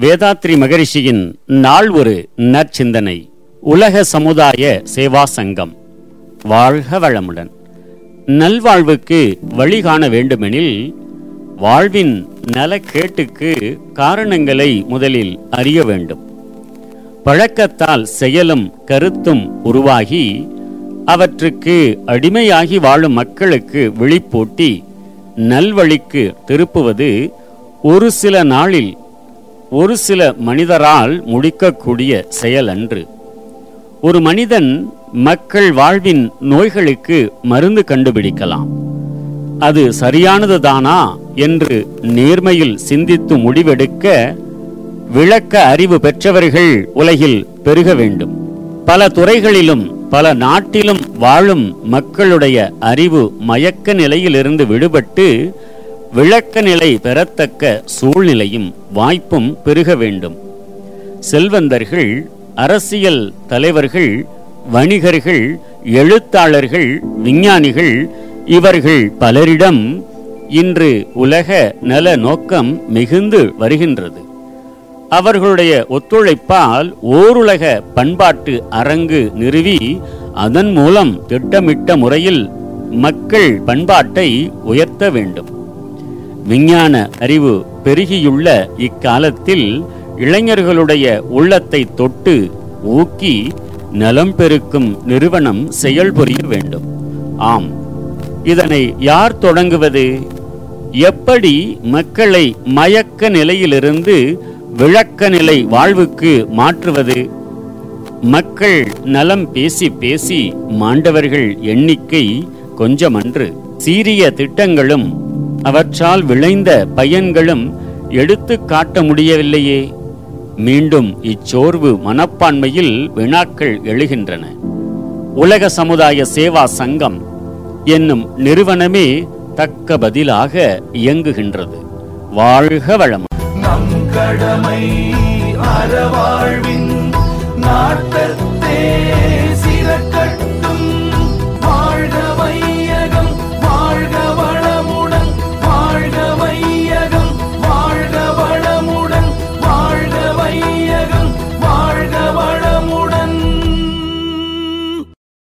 வேதாத்ரி மகரிஷியின் நாள் ஒரு நற்சிந்தனை. உலக சமுதாய சேவா சங்கம். வாழ்க வளமுடன். நல்வாழ்வுக்கு வழி காண வேண்டுமெனில் வாழ்வின் நலக்கேட்டுக்கு காரணங்களை முதலில் அறிய வேண்டும். பழக்கத்தால் செயலும் கருத்தும் உருவாகி அவற்றுக்கு அடிமையாகி வாழும் மக்களுக்கு விழிப்பூட்டி நல்வழிக்கு திருப்புவது ஒரு சில நாளில் ஒரு சில மனிதரால் முடிக்கக்கூடிய செயல் அன்று ஒரு மனிதன் மக்கள் வாழ்வின் நோய்களுக்கு மருந்து கண்டுபிடிக்கலாம். அது சரியானதுதானா என்று நேர்மையில் சிந்தித்து முடிவெடுக்க விளக்க அறிவு பெற்றவர்கள் உலகில் பெருக வேண்டும். பல துறைகளிலும் பல நாட்டிலும் வாழும் மக்களுடைய அறிவு மயக்க நிலையிலிருந்து விடுபட்டு விளக்க நிலை பெறத்தக்க சூழ்நிலையும் வாய்ப்பும் பெருக வேண்டும். செல்வந்தர்கள் அரசியல் தலைவர்கள் வணிகர்கள் எழுத்தாளர்கள் விஞ்ஞானிகள் இவர்கள் பலரிடம் இன்று உலக நல நோக்கம் மிகுந்து வருகின்றது. அவர்களுடைய ஒத்துழைப்பால் ஓருலக பண்பாட்டு அரங்கு நிறுவி அதன் மூலம் திட்டமிட்ட முறையில் மக்கள் பண்பாட்டை உயர்த்த வேண்டும். விஞ்ஞான அறிவு பெருகியுள்ள இக்காலத்தில் இளைஞர்களுடைய உள்ளத்தை தொட்டு ஊக்கி நலம் பெருக்கும் நிறுவனம் செயல்புரிய வேண்டும். ஆம். இதனை யார் தொடங்குவது? எப்படி மக்களை மயக்க நிலையிலிருந்து விளக்க நிலை வாழ்வுக்கு மாற்றுவது? மக்கள் நலம் பேசி பேசி மாண்டவர்கள் எண்ணிக்கை கொஞ்சமன்று. சீரிய திட்டங்களும் அவற்றால் விளைந்த பயன்களும் எடுத்து காட்ட முடியவில்லையே. மீண்டும் இச்சோர்வு மனப்பான்மையில் வினாக்கள் எழுகின்றன. உலக சமுதாய சேவா சங்கம் என்னும் நிறுவனமே தக்க பதிலாக இயங்குகின்றது. வாழ்க வளம் நம் கடமை அறவாழ்வின் நாட்டத்தே.